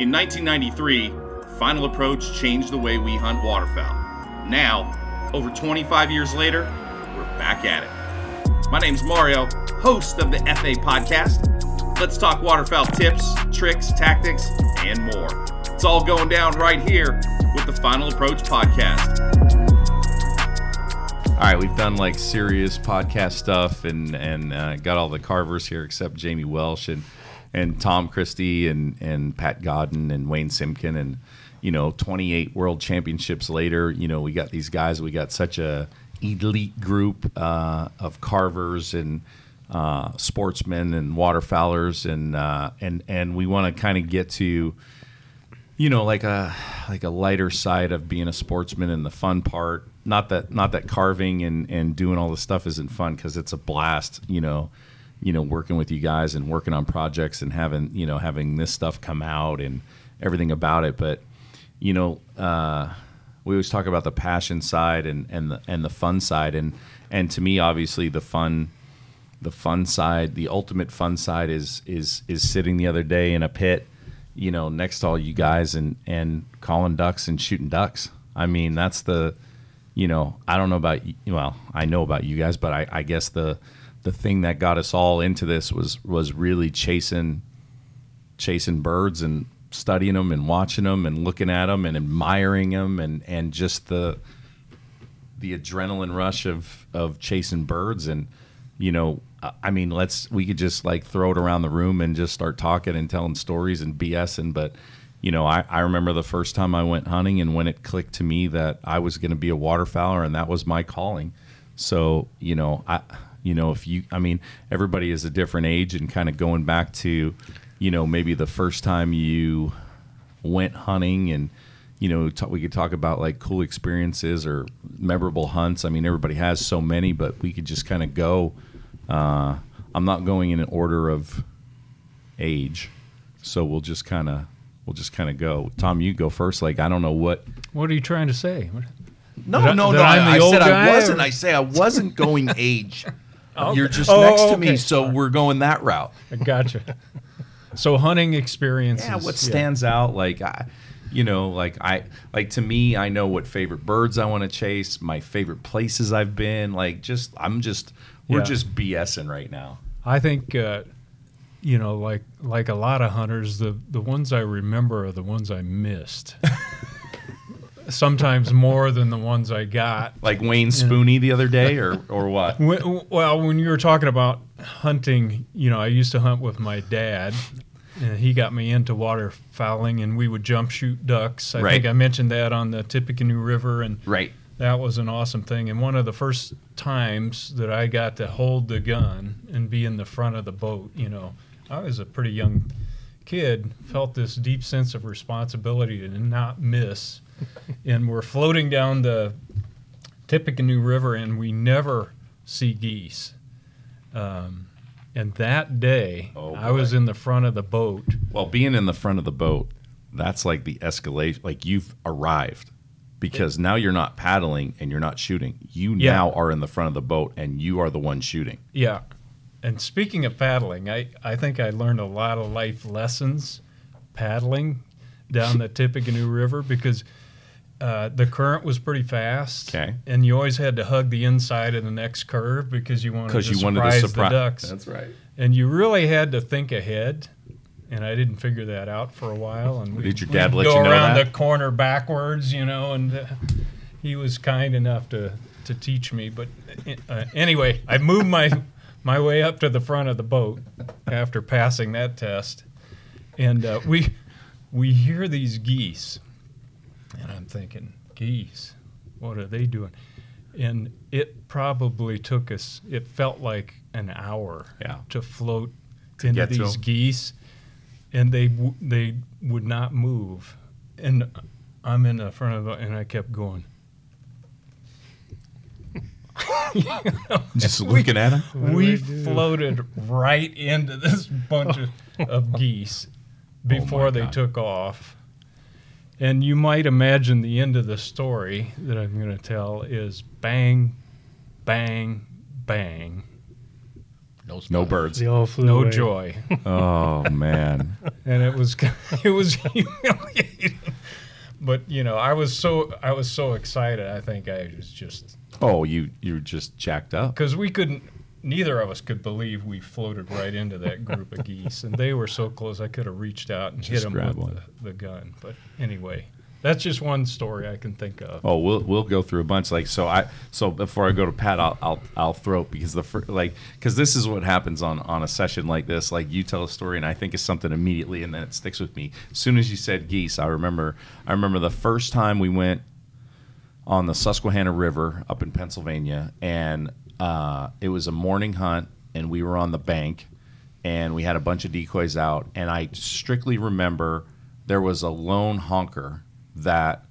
In 1993, Final Approach changed the way we hunt waterfowl. Now, over 25 years later, we're back at it. My name's Mario, host of the FA podcast. Let's talk waterfowl tips, tricks, tactics, and more. It's all going down right here with the Final Approach podcast. All right, we've done like serious podcast stuff and and uh, got all the carvers here except Jamie Welsh and and Tom Christie and and Pat Godin and Wayne Simkin and you know 28 world championships later, you know we got these guys. We got such a elite group uh, of carvers and uh, sportsmen and waterfowlers and uh, and and we want to kind of get to you know like a like a lighter side of being a sportsman and the fun part not that not that carving and and doing all this stuff isn't fun because it's a blast you know you know working with you guys and working on projects and having you know having this stuff come out and everything about it. But you know uh, we always talk about the passion side and and the and the fun side. And and to me obviously the fun the fun side the ultimate fun side is is is sitting the other day in a pit you know next to all you guys and and calling ducks and shooting ducks. I mean that's the you know i don't know about you well i know about you guys but i i guess the the thing that got us all into this was was really chasing chasing birds and studying them and watching them and looking at them and admiring them and and just the the adrenaline rush of of chasing birds. And you know I- mean let's we could just like throw it around the room and just start talking and telling stories and bsing. But you know I, I remember the first time i went hunting and when it clicked to me that i was going to be a waterfowler and that was my calling. So you know i you know if you i mean everybody is a different age and kind of going back to you know maybe the first time you went hunting and you know t- we could talk about like cool experiences or memorable hunts i mean everybody has so many but we could just kind of go uh, i'm not going in an order of age so we'll just kind of we'll just kind of go tom you go first like i don't know what What are you trying to say? No, That- no, that no. I'm I, the I said I wasn't. or- I say I wasn't going age. You're just Oh, next to okay. me, so we're going that route. I gotcha. so hunting experiences. yeah what stands out like i you know like i like to me i know what favorite birds i want to chase my favorite places i've been like just i'm just we're Yeah. just bsing right now I think, uh, you know, like like a lot of hunters, the the ones I remember are the ones I missed. Sometimes more than the ones I got. like wayne spooney the other day or or what When, well, when you were talking about hunting, you know, I used to hunt with my dad, and he got me into waterfowling, and we would jump shoot ducks. I Right. think I mentioned that on the Tippecanoe River, and right that was an awesome thing. And one of the first times that I got to hold the gun and be in the front of the boat, you know, I was a pretty young kid, felt this deep sense of responsibility to not miss. and we're floating down the Tippecanoe River, and we never see geese. Um, and that day, Oh, I was in the front of the boat. well being in the front of the boat that's like the escalation like you've arrived because now you're not paddling and you're not shooting you Yeah. now are in the front of the boat and you are the one shooting Yeah. And speaking of paddling, I, I think I learned a lot of life lessons paddling down the Tippecanoe River because uh, the current was pretty fast. Okay. And you always had to hug the inside of the next curve because you wanted to because you surprise wanted to surprise the ducks. that's right And you really had to think ahead. And I didn't figure that out for a while. And Did your dad let go you know around that? the corner backwards, you know, and uh, he was kind enough to, to teach me. But uh, anyway, I moved my my way up to the front of the boat after passing that test, and uh, we we hear these geese, and I'm thinking, geese, what are they doing? And it probably took us. It felt like an hour Yeah. to float into these to geese, and they w- they would not move. And I'm in the front of it, and I kept going. just looking at him we floated right into this bunch of, of geese oh before they God. took off. And you might imagine the end of the story that I'm going to tell is bang, bang, bang. No, no birds They all flew No away. joy. oh man and it was it was humiliating. But you know, I was so I was so excited. I think I was just Oh, you you're just jacked up. because we couldn't. Neither of us could believe we floated right into that group of geese, and they were so close. I could have reached out and hit them with the, the gun. But anyway, that's just one story I can think of. Oh, we'll we'll go through a bunch. Like so, I so before I go to Pat, I'll I'll, I'll throw it because the fir- like because this is what happens on on a session like this. Like you tell a story, and I think it's something immediately, and then it sticks with me. As soon as you said geese, I remember I remember the first time we went on the Susquehanna River up in Pennsylvania, and uh, it was a morning hunt, and we were on the bank, and we had a bunch of decoys out, and I strictly remember there was a lone honker that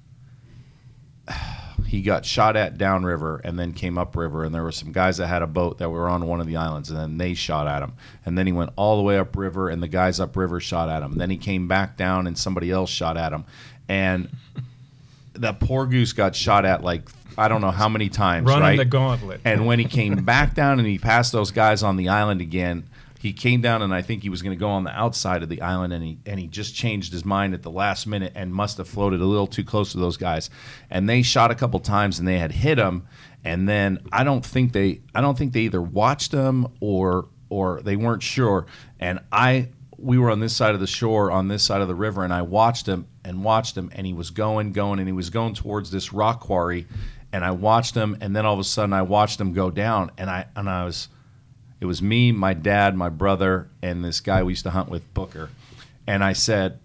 he got shot at downriver and then came upriver. And there were some guys that had a boat that were on one of the islands and then they shot at him. And then he went all the way upriver and the guys upriver shot at him. Then he came back down and somebody else shot at him. And that poor goose got shot at like i don't know how many times Running right the gauntlet. and when he came back down and he passed those guys on the island again, he came down and I think he was going to go on the outside of the island and he and he just changed his mind at the last minute and must have floated a little too close to those guys. And they shot a couple times and they had hit him and then I don't think they I don't think they either watched him or or they weren't sure and I we were on this side of the shore on this side of the river and I watched him and watched him and he was going going and he was going towards this rock quarry and I watched them, and then all of a sudden I watched them go down and I and I was it was me, my dad, my brother, and this guy we used to hunt with, Booker. And I said,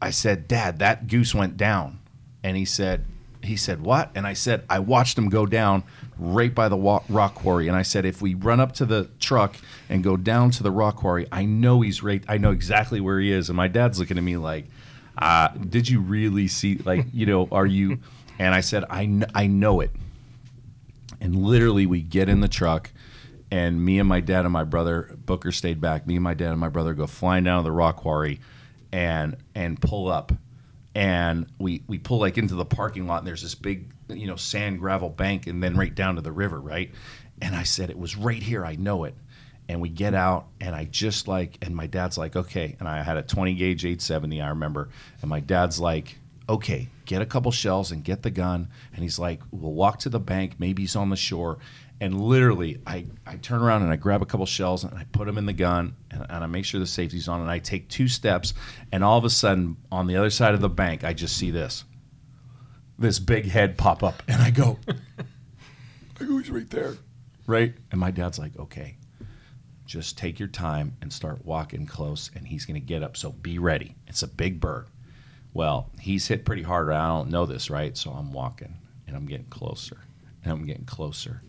I said, Dad, that goose went down. And he said, he said, what? And I said, I watched him go down right by the rock quarry. And I said, if we run up to the truck and go down to the rock quarry, I know he's right. I know exactly where he is. And my dad's looking at me like, uh, did you really see, like, you know, are you? And I said, I, kn- I know it. And literally, we get in the truck, and me and my dad and my brother Booker stayed back. Me and my dad and my brother go flying down to the rock quarry, and and pull up, and we we pull like into the parking lot, and there's this big you know sand gravel bank, and then right down to the river, right. And I said it was right here. I know it. And we get out, and I just like, and my dad's like, okay. And I had a 20 gauge 870, I remember. And my dad's like, okay, get a couple shells and get the gun. And he's like, we'll walk to the bank. Maybe he's on the shore. And literally, I, I turn around and I grab a couple shells and I put them in the gun and, and I make sure the safety's on. And I take two steps. And all of a sudden, on the other side of the bank, I just see this this big head pop up. And I go, I go, he's right there. Right? And my dad's like, okay, just take your time and start walking close. And he's going to get up. So be ready. It's a big bird. Well, he's hit pretty hard. I don't know this, right? So I'm walking and I'm getting closer and I'm getting closer.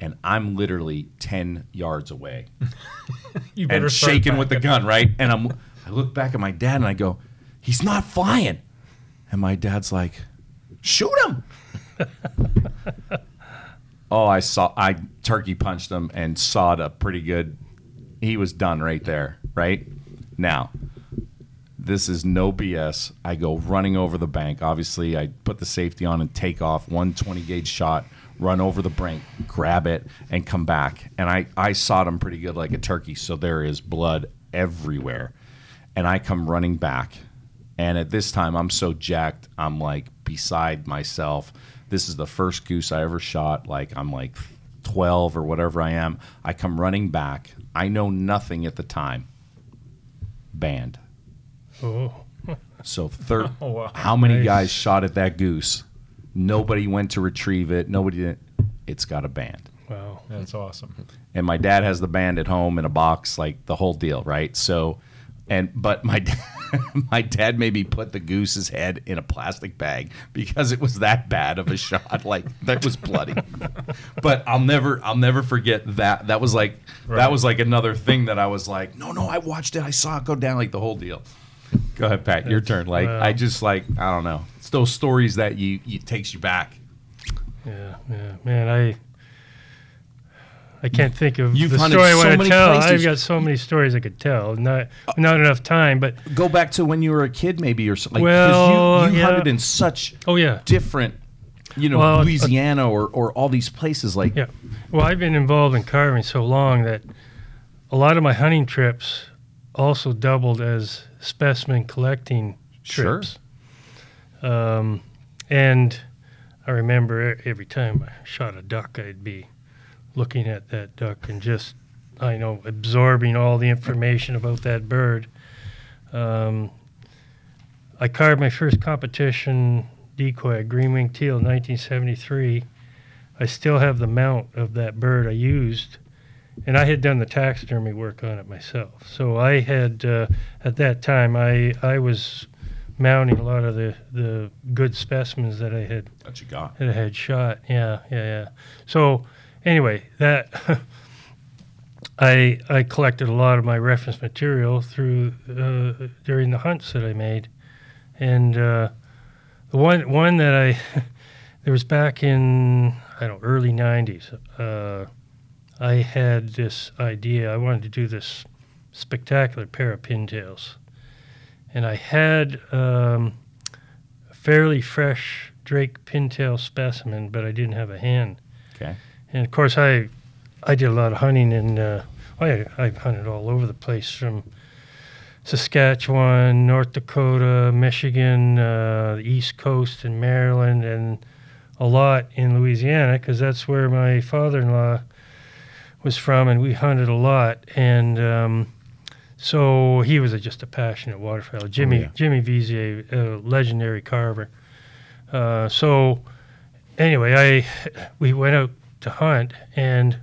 And I'm literally 10 yards away you and start shaking with the gun, right? And I'm, I look back at my dad and I go, he's not flying. And my dad's like, shoot him. oh, I saw, I turkey punched him and sawed a pretty good, he was done right there, right? Now, this is no BS. I go running over the bank. Obviously, I put the safety on and take off. One 20 gauge shot, run over the brink, grab it, and come back. And I, I sawed him pretty good like a turkey. So there is blood everywhere. And I come running back. And at this time, I'm so jacked, I'm like beside myself. This is the first goose I ever shot. Like, I'm like 12 or whatever I am. I come running back. I know nothing at the time. Banned. Oh, So thir- Oh, wow. how many Nice. guys shot at that goose? Nobody went to retrieve it. Nobody did. It's got a band. wow. That's awesome. And my dad has the band at home in a box, like the whole deal, right? So, and but my dad, my dad made me put the goose's head in a plastic bag because it was that bad of a shot. Like that was bloody. but I'll never, I'll never forget that. That was like, that was like another thing that I was like, no, no, I watched it. I saw it go down, like the whole deal. Go ahead, Pat. Your turn. Like Wow. I just like I don't know. It's those stories that you it takes you back. Yeah, yeah, man. I I can't think of You've the hunted story I so want to many tell. places. I've got so many stories I could tell. Not not enough time, but Go back to when you were a kid, maybe or something. Well, you, you yeah. hunted in such oh yeah, different, you know, Well, uh, Louisiana or, or all these places. Like, yeah. Well, I've been involved in carving so long that a lot of my hunting trips, also doubled as specimen collecting Sure. trips. Um, and I remember every time I shot a duck, I'd be looking at that duck and just, I know, absorbing all the information about that bird. Um, I carved my first competition decoy, a green winged teal, in 1973. I still have the mount of that bird I used, and I had done the taxidermy work on it myself. So I had, uh, at that time, I I was mounting a lot of the, the good specimens that I had That you got. that I had shot. Yeah, yeah, yeah. So anyway, that I I collected a lot of my reference material through uh, during the hunts that I made, and uh, the one one that I there was back in I don't know, early '90s. I had this idea. I wanted to do this spectacular pair of pintails, and I had um, a fairly fresh Drake pintail specimen, but I didn't have a hand. Okay. And of course, I I did a lot of hunting, and uh, I I hunted all over the place from Saskatchewan, North Dakota, Michigan, uh, the East Coast, and Maryland, and a lot in Louisiana because that's where my father-in-law was from, and we hunted a lot. And um, so he was a, just a passionate waterfowl. Jimmy yeah. Jimmy Vizier, a legendary carver. Uh, so anyway, I we went out to hunt, and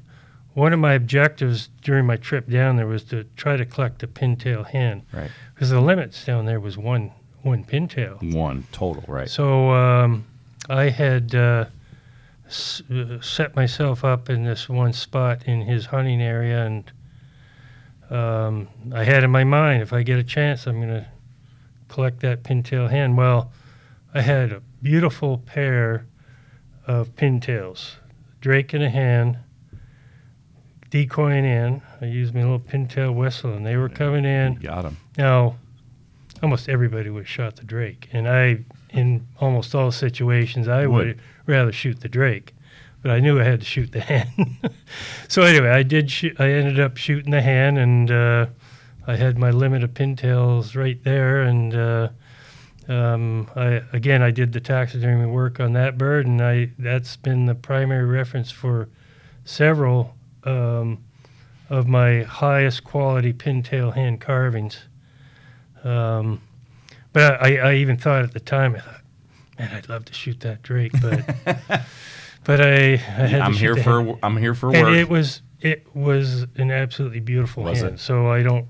one of my objectives during my trip down there was to try to collect a pintail hen, Right. because the limits down there was one one pintail. One total, right? So um, I had uh, s- set myself up in this one spot in his hunting area, and um, I had in my mind if I get a chance, I'm going to collect that pintail hen. Well, I had a beautiful pair of pintails, Drake and a hen, decoying in. I used my little pintail whistle, and they were coming in. You got them. Now, almost everybody would have shot the drake, and I, in almost all situations, I would, Would. Rather shoot the drake, but I knew I had to shoot the hen. so anyway, I did. Shoot, I ended up shooting the hen, and uh, I had my limit of pintails right there, and uh, um, I again I did the taxidermy work on that bird, and I that's been the primary reference for several um, of my highest quality pintail hand carvings. Um, but I, I even thought at the time, man, I'd love to shoot that drake, but but I, I had I'm here for hen. I'm here for and work. it was it was an absolutely beautiful Was hand. it? So I don't,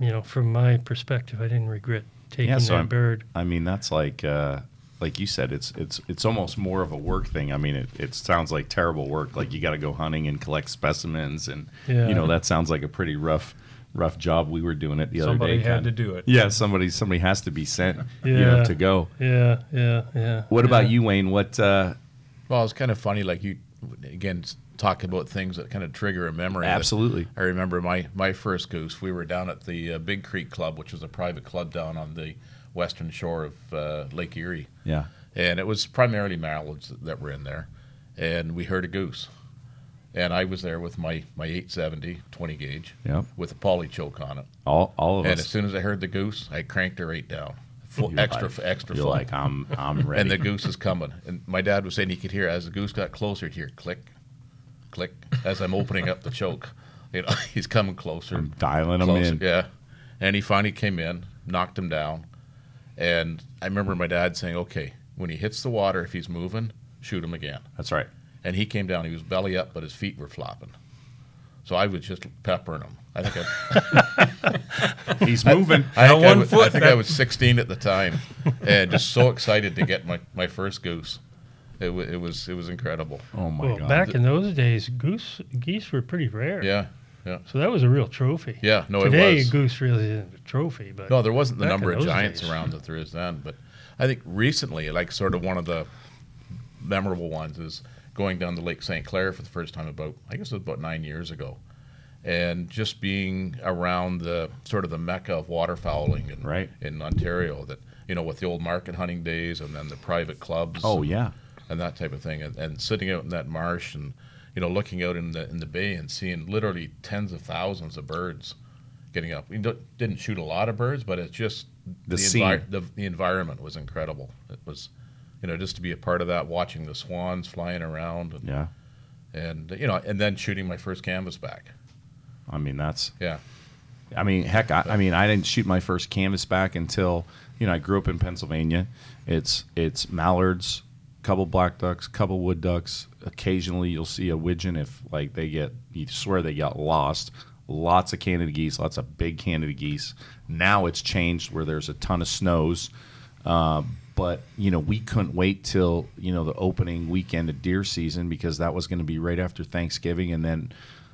you know, from my perspective, I didn't regret taking Yeah, so that I'm- bird. I mean, that's like uh, like you said, it's it's it's almost more of a work thing. I mean, it, it sounds like terrible work. Like you got to go hunting and collect specimens, and Yeah. you know that sounds like a pretty rough rough job. We were doing it the Somebody other day. Somebody had kinda. to do it. Yeah, somebody somebody has to be sent, you know, to go. Yeah, yeah, yeah. What yeah. about you, Wayne? What? Uh, Well, it's kind of funny, like you, again, s- talk about things that kind of trigger a memory. Absolutely. I remember my, my first goose. We were down at the uh, Big Creek Club, which was a private club down on the western shore of uh, Lake Erie. yeah, And it was primarily mallards that- that were in there. And we heard a goose. And I was there with my, my 870 20 gauge Yep. with a poly choke on it. all all of And as soon as I heard the goose, I cranked her right down. Full, You're extra, like- extra You're full like I'm I'm ready. and the goose is coming. And my dad was saying he could hear as the goose got closer, he'd hear click, click as I'm opening up the choke. You know, he's coming closer, I'm dialing closer. in. Yeah, and he finally came in, knocked him down, and I remember my dad saying, "Okay, when he hits the water, if he's moving, shoot him again." That's right. And he came down. He was belly up, but his feet were flopping. So I was just peppering him. I think I, He's moving. I, think, I, one was, foot, I, think I was 16 at the time, and just so excited to get my, my first goose. It, wa it was it was incredible. oh my Well, god. back in those days, goose geese were pretty rare. Yeah, yeah. So that was a real trophy. yeah. No, Today, it was. Today, a goose really isn't a trophy, but No, there wasn't the number of those giants days. around that there is then. But I think recently, like sort of one of the memorable ones is going down to Lake St. Clair for the first time about I guess it was about nine years ago, and just being around the sort of the mecca of waterfowling in, Right. in Ontario. That you know with the old market hunting days and then the private clubs. oh and- yeah. and that type of thing, and, and sitting out in that marsh and you know looking out in the in the bay and seeing literally tens of thousands of birds getting up. We didn't shoot a lot of birds, but it's just The envi- scene. the, the environment was incredible. It was, you know, just to be a part of that, watching the swans flying around, and, Yeah. and you know, and then shooting my first canvas back. I mean, that's Yeah, I mean, heck, I, I mean, I didn't shoot my first canvas back until you know I grew up in Pennsylvania. It's it's mallards, couple black ducks, couple wood ducks. Occasionally, you'll see a widgeon if like they get you swear they got lost. Lots of Canada geese, lots of big Canada geese. Now it's changed where there's a ton of snows. Um, but you know we couldn't wait till you know the opening weekend of deer season because that was going to be right after Thanksgiving, and then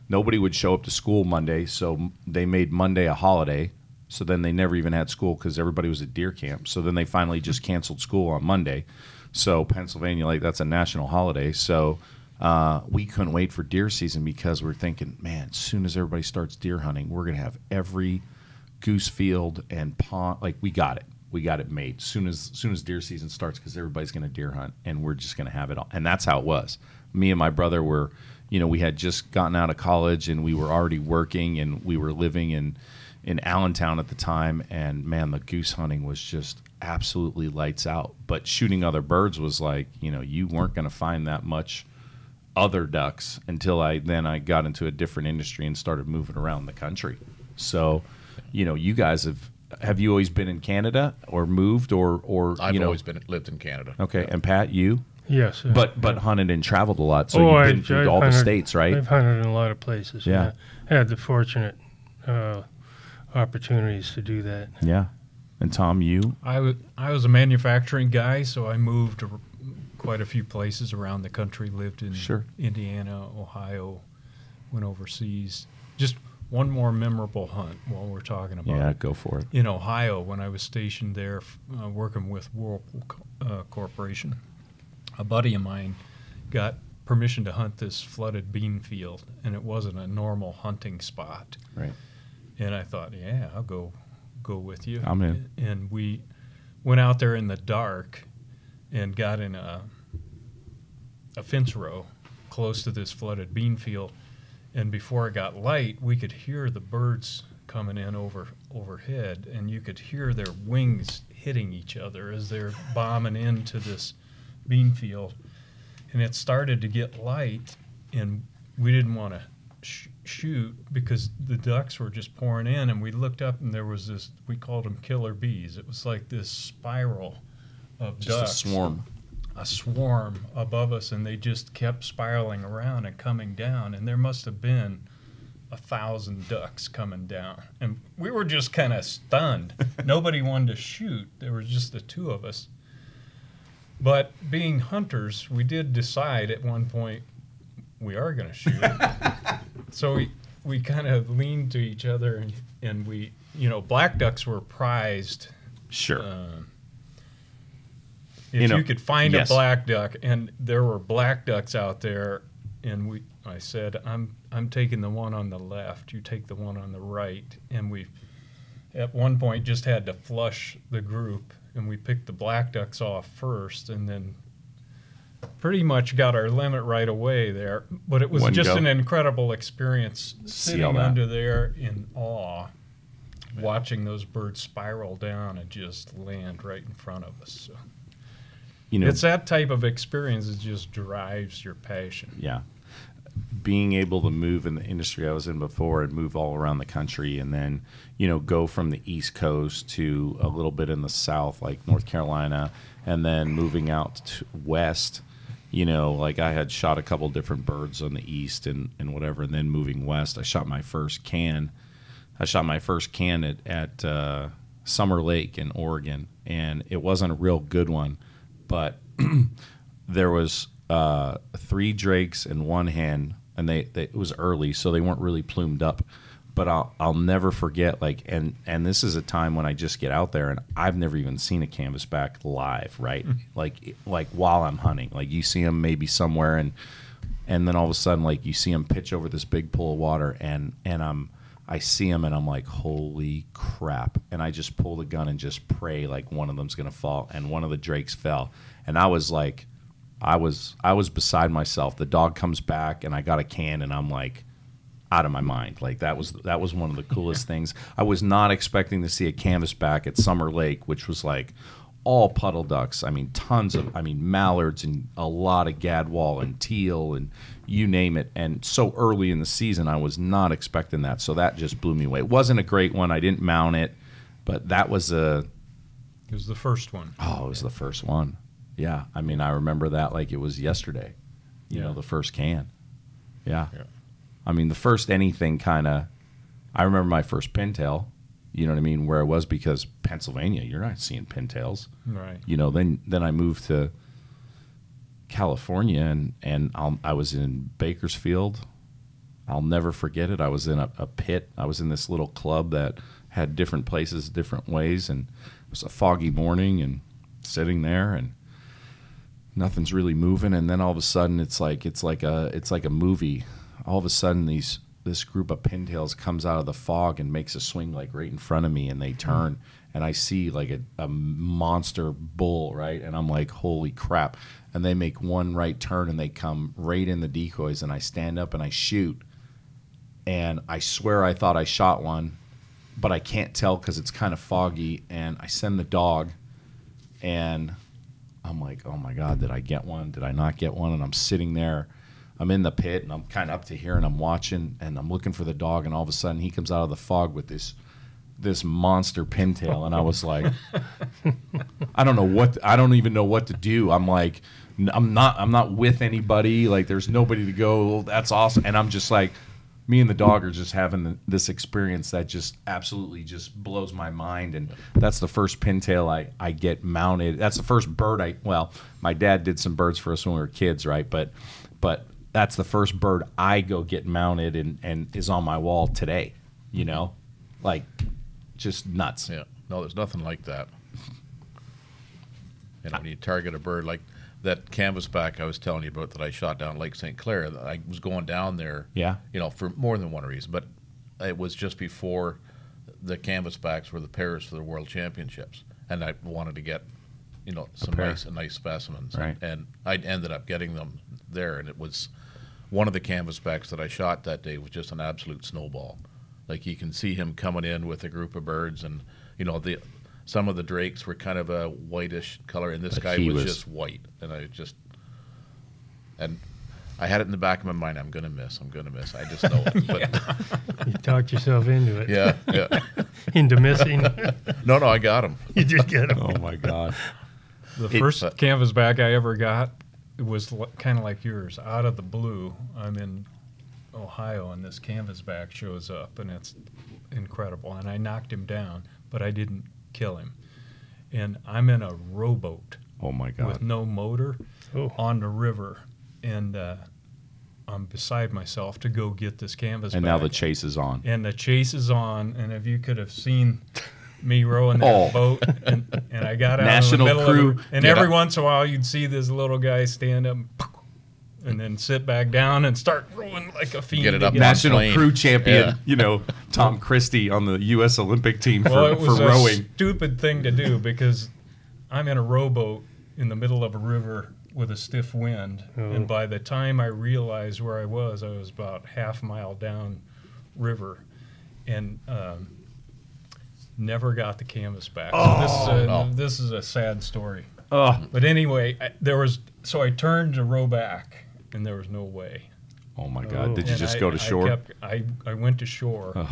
nobody would show up to school Monday, so they made Monday a holiday. So then they never even had school because everybody was at deer camp. So then they finally just canceled school on Monday. So Pennsylvania, like that's a national holiday. So uh, we couldn't wait for deer season because we're thinking, man, as soon as everybody starts deer hunting, we're gonna have every goose field and pond. Like we got it, we got it made. Soon as soon as deer season starts, because everybody's gonna deer hunt, and we're just gonna have it all. And that's how it was. Me and my brother were, you know, we had just gotten out of college and we were already working and we were living in in Allentown at the time. And man, the goose hunting was just absolutely lights out. But shooting other birds was like, you know, you weren't gonna find that much other ducks until I then I got into a different industry and started moving around the country. So, you know, you guys have have you always been in Canada or moved or or I've you know always been lived in Canada. okay and Pat you Yes. uh, but but hunted and traveled a lot so oh, you've I- been through I've all the states right I've hunted in a lot of places. Yeah. Yeah. Had the fortunate uh, opportunities to do that. yeah and Tom you I wa- I was a manufacturing guy, so I moved ar- quite a few places around the country. Lived in Sure. Indiana, Ohio, went overseas. Just one more memorable hunt while we're talking about yeah go for it in Ohio when I was stationed there uh, working with Whirlpool uh, Corporation. A buddy of mine got permission to hunt this flooded bean field, and it wasn't a normal hunting spot. right And I thought, yeah, I'll go go with you. I'm in. And we went out there in the dark and got in a a fence row close to this flooded bean field. And before it got light, we could hear the birds coming in over overhead, and you could hear their wings hitting each other as they're bombing into this bean field. And it started to get light, and we didn't want to sh- shoot because the ducks were just pouring in. And we looked up, and there was this. We called them killer bees. It was like this spiral of just ducks a swarm a swarm above us and they just kept spiraling around and coming down. And there must have been a thousand ducks coming down. And we were just kind of stunned. Nobody wanted to shoot. There was just the two of us. But being hunters we did decide at one point we are going to shoot. So we we kind of leaned to each other and, and we you know black ducks were prized sure. um, if You you, could find yes. a black duck, and there were black ducks out there, and we, I said, I'm, I'm taking the one on the left. You take the one on the right, and we, at one point, just had to flush the group, and we picked the black ducks off first, and then pretty much got our limit right away there. But it was One just go. an incredible experience sitting under there in awe watching those birds spiral down and just land right in front of us. So you know it's that type of experience that just drives your passion. yeah. Being able to move in the industry I was in before and move all around the country and then you know go from the east coast to a little bit in the south like North Carolina and then moving out to west you know like I had shot a couple different birds on the east and, and whatever and then moving west I shot my first can. I shot my first can at, at uh, Summer Lake in Oregon and it wasn't a real good one but there was uh, three drakes in one hen, and they, they it was early, so they weren't really plumed up. But I'll I'll never forget like and and this is a time when I just get out there and I've never even seen a canvasback live, right? like like while I'm hunting, like you see them maybe somewhere and and then all of a sudden like you see them pitch over this big pool of water and and I'm I see them and I'm like holy crap and I just pull the gun and just pray like one of them's gonna fall and one of the drakes fell and I was like I was I was beside myself the dog comes back and I got a can and I'm like out of my mind. Like that was that was one of the coolest things. I was not expecting to see a canvasback at Summer Lake, which was like all puddle ducks. I mean, tons of I mean mallards and a lot of gadwall and teal and you name it. And so early in the season, I was not expecting that. So that just blew me away. It wasn't a great one. I didn't mount it, but that was a It was the first one. Oh, it was the first one. Yeah. I mean, I remember that like it was yesterday. You Yeah. know, the first can. Yeah. Yeah. I mean, the first anything kind of. I remember my first pintail. You know what I mean? Where I was because Pennsylvania, you're not seeing pintails. Right. You know. Then then I moved to California and and I'll, I was in Bakersfield. I'll never forget it. I was in a, a pit. I was in this little club that had different places, different ways, and it was a foggy morning and sitting there and nothing's really moving. And then all of a sudden, it's like it's like a it's like a movie. All of a sudden, these this group of pintails comes out of the fog and makes a swing like right in front of me, and they hmm. turn, and I see like a, a monster bull, right, and I'm like, holy crap! And they make one right turn and they come right in the decoys, and I stand up and I shoot, and I swear I thought I shot one, but I can't tell because it's kind of foggy, and I send the dog, and I'm like, oh my God, did I get one? Did I not get one? And I'm sitting there, I'm in the pit and I'm kind of up to here and I'm watching and I'm looking for the dog. And all of a sudden he comes out of the fog with this, this monster pintail. And I was like, I don't know what, I don't even know what to do. I'm like, I'm not, I'm not with anybody. Like there's nobody to go. "Oh, That's awesome. And I'm just like, me and the dog are just having the, this experience that just absolutely just blows my mind and that's the first pintail I, I get mounted that's the first bird I well my dad did some birds for us when we were kids right but but that's the first bird I go get mounted and, and is on my wall today you know like just nuts Yeah. No, there's nothing like that. You know, when you target a bird like that canvasback I was telling you about that I shot down Lake St. Clair, I was going down there, Yeah. you know, for more than one reason, but it was just before the canvasbacks were the pairs for the world championships, and I wanted to get, you know, some pair. nice nice specimens, Right. and I ended up getting them there, and it was one of the canvasbacks that I shot that day was just an absolute snowball. Like you can see him coming in with a group of birds, and you know the some of the drakes were kind of a whitish color, and this But guy was, was- just white, and I just and I had it in the back of my mind. I'm gonna miss. I'm gonna miss. I just know it. But You talked yourself into it. yeah, yeah. Into missing. No, no, I got him. you did get him. oh my God The It- first uh, canvas back I ever got was l- kind of like yours. Out of the blue, I'm in Ohio, and this canvas back shows up, and it's incredible. And I knocked him down, but I didn't kill him. And I'm in a rowboat oh my God! with no motor Oh. on the river, and uh, I'm beside myself to go get this canvas. and now the chase is on and the chase is on. And if you could have seen me rowing that Oh. boat, and, and I got out National in the middle crew, of the, and every up. once in a while you'd see this little guy stand up. And then sit back down and start rowing like a fiend. Get it up again. National plane. crew champion Yeah. you know Tom Christie on the U.S. Olympic team for, Well, it for a rowing stupid thing to do because I'm in a rowboat in the middle of a river with a stiff wind, Oh. and by the time I realized where I was, I was about half mile down river, and um, never got the canvas back. so this is oh, a, no. this is a sad story. oh But anyway, I, there was so I turned to row back, and there was no way. oh my God Oh. did you And just I- go to I shore kept- I, I went to shore,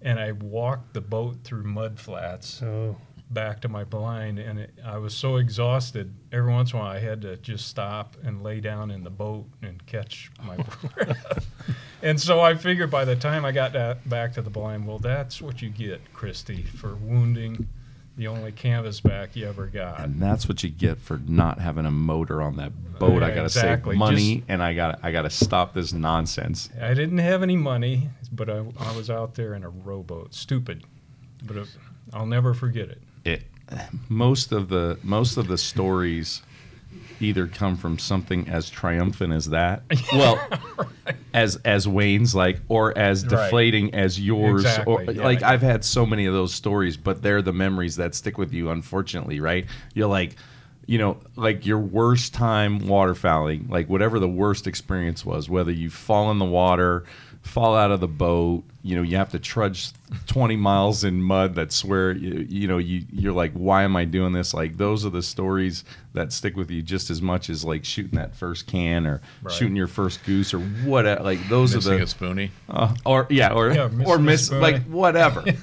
and I walked the boat through mud flats Oh, back to my blind, and it, I was so exhausted. Every once in a while, I had to just stop and lay down in the boat and catch my breath. and so I figured by the time I got that back to the blind, well, that's what you get, Christie, for wounding the only canvas back you ever got. And that's what you get for not having a motor on that boat. I gotta exactly. save money, and I got to I gotta stop this nonsense. I didn't have any money, but I, I was out there in a rowboat. Stupid, but it, I'll never forget it. Most of the most of the stories either come from something as triumphant as that, well, as as Wayne's like, or as Right. deflating as yours. Or yeah. like I've had so many of those stories, but they're the memories that stick with you. Unfortunately, right? You're like. You know, like your worst time waterfowling, like whatever the worst experience was, whether you fall in the water, fall out of the boat. You know, you have to trudge 20 miles in mud. That's where you, you know you you're like, why am I doing this? Like those are the stories that stick with you just as much as like shooting that first can or shooting your first goose or what. Like those Missing are a the spoonie. uh, or yeah, or Yeah, or miss like whatever.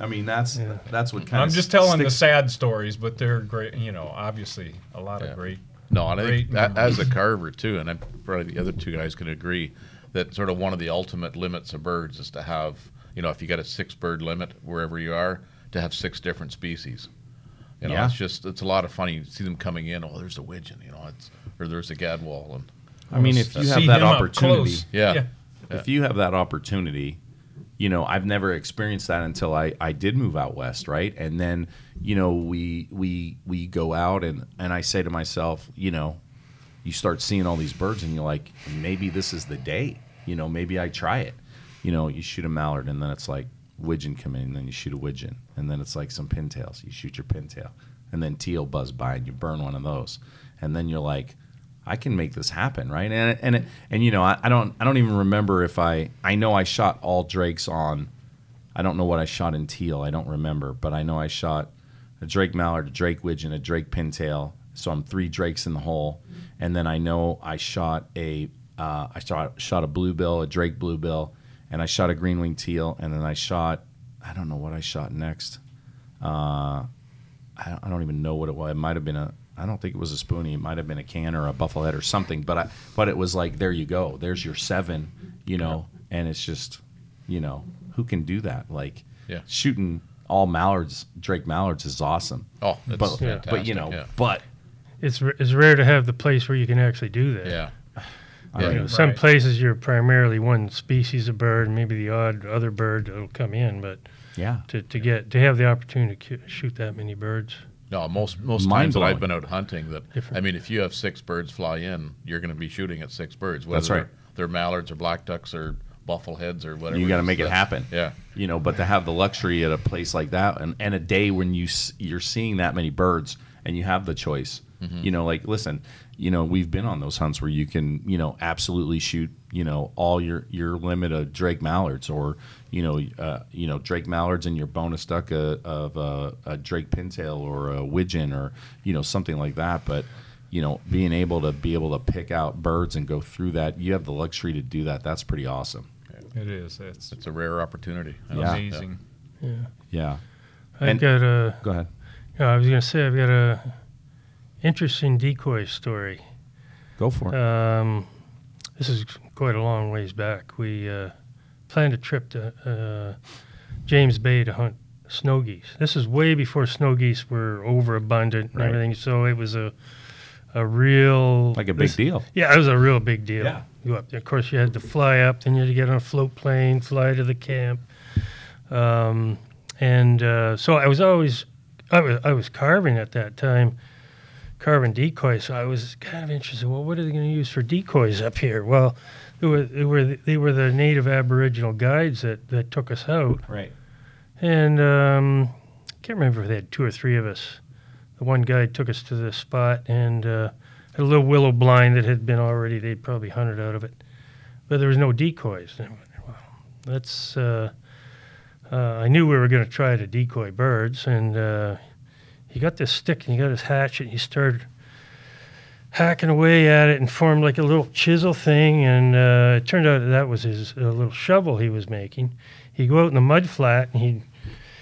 I mean, that's that's what kind of I'm of. just telling the sad stories, but they're great. You know, obviously a lot Yeah. of great. No, and I think Great that, as a carver too, and I'm probably the other two guys can agree that sort of one of the ultimate limits of birds is to have, you know, if you got a six bird limit wherever you are, to have six different species. You know, Yeah. it's just it's a lot of fun. You see them coming in. Oh, there's a widgeon, you know, it's or there's a gadwall, and I mean, if you have that opportunity, close. Yeah. if you have that opportunity, you know, I've never experienced that until I, I did move out west, right? And then, you know, we we we go out and and I say to myself, you know, you start seeing all these birds and you're like, maybe this is the day. You know, maybe I try it. You know, you shoot a mallard and then it's like widgeon come in, and then you shoot a widgeon, and then it's like some pintails. You shoot your pintail, and then teal buzz by and you burn one of those, and then you're like, I can make this happen, right? And and it, and you know, I, I don't I don't even remember if I I know I shot all drakes on. I don't know what I shot in teal. I don't remember, but I know I shot a drake mallard, a drake widgeon, a drake pintail. So I'm three drakes in the hole, and then I know I shot a uh, I shot shot a bluebill, a drake bluebill, and I shot a green wing teal, and then I shot I don't know what I shot next. Uh, I, don't- I don't even know what it was. It might have been a. I don't think it was a spoonie. It might have been a can or a bufflehead or something. But I, but it was like there you go. There's your seven. You know, and it's just, you know, who can do that? Like, Yeah. shooting all mallards, Drake mallards is awesome. oh, it's but fantastic. but you know, yeah. but It's it's rare to have the place where you can actually do that. yeah. Yeah. You know, mean, some places you're primarily one species of bird, maybe the odd other bird that'll come in, but yeah, to, to get to have the opportunity to cu- shoot that many birds, No, most most Mind times that I've been out hunting, that Different. I mean, if you have six birds fly in, you're going to be shooting at six birds. Whether That's right. They're, they're mallards or black ducks or buffleheads or whatever. you got to is, make it happen. Yeah, you know but to have the luxury at a place like that and, and a day when you s- you're seeing that many birds and you have the choice you know like listen you know we've been on those hunts where you can you know absolutely shoot you know all your your limit of drake mallards or you know uh, you know drake mallards and your bonus duck uh, of uh, a drake pintail or a widgeon or you know something like that but you know being able to be able to pick out birds and go through that you have the luxury to do that that's pretty awesome It is. It's it's a rare opportunity. Yeah. amazing. Yeah. Yeah I've And- got a. go ahead yeah, I was gonna say I've got a interesting decoy story. go for it Um, this is quite a long ways back. We uh, planned a trip to uh, James Bay to hunt snow geese. This is way before snow geese were overabundant and Right. everything, so it was a a real like a big this- deal Yeah, it was a real big deal. Yeah. You up. Of course, you had to fly up, then you had to get on a float plane, fly to the camp, um, and uh, so I was always, I was, I was carving at that time, carving decoys. So I was kind of interested. Well, what are they going to use for decoys up here? Well, they were, they were, they were the native Aboriginal guides that that took us out, right and um, I can't remember if they had two or three of us. The one guy took us to this spot and uh, had a little willow blind that had been already, they'd probably hunted out of it. But there was no decoys. And I went, well, let's, uh, uh, I knew we were going to try to decoy birds. And uh, he got this stick and he got his hatchet and he started hacking away at it and formed like a little chisel thing. And uh, it turned out that, that was his uh, little shovel he was making. He'd go out in the mud flat and he'd,